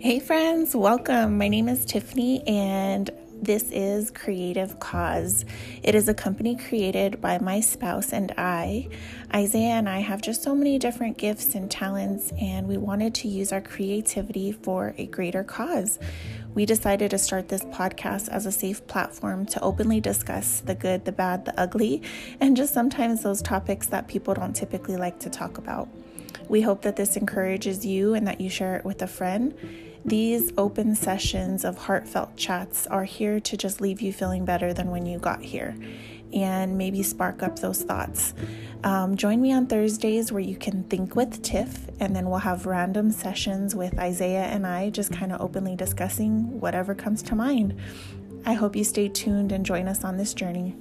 Hey, friends, welcome. My name is Tiffany, and this is CreaTiff.Kas. It is a company created by my spouse and I. Isaiah and I have just so many different gifts and talents, and we wanted to use our creativity for a greater cause. We decided to start this podcast as a safe platform to openly discuss the good, the bad, the ugly, and just sometimes those topics that people don't typically like to talk about. We hope that this encourages you and that you share it with a friend. These open sessions of heartfelt chats are here to just leave you feeling better than when you got here and maybe spark up those thoughts. Um, join me on Thursdays where you can think with Tiff, and then we'll have random sessions with Isaiah and I just kind of openly discussing whatever comes to mind. I hope you stay tuned and join us on this journey.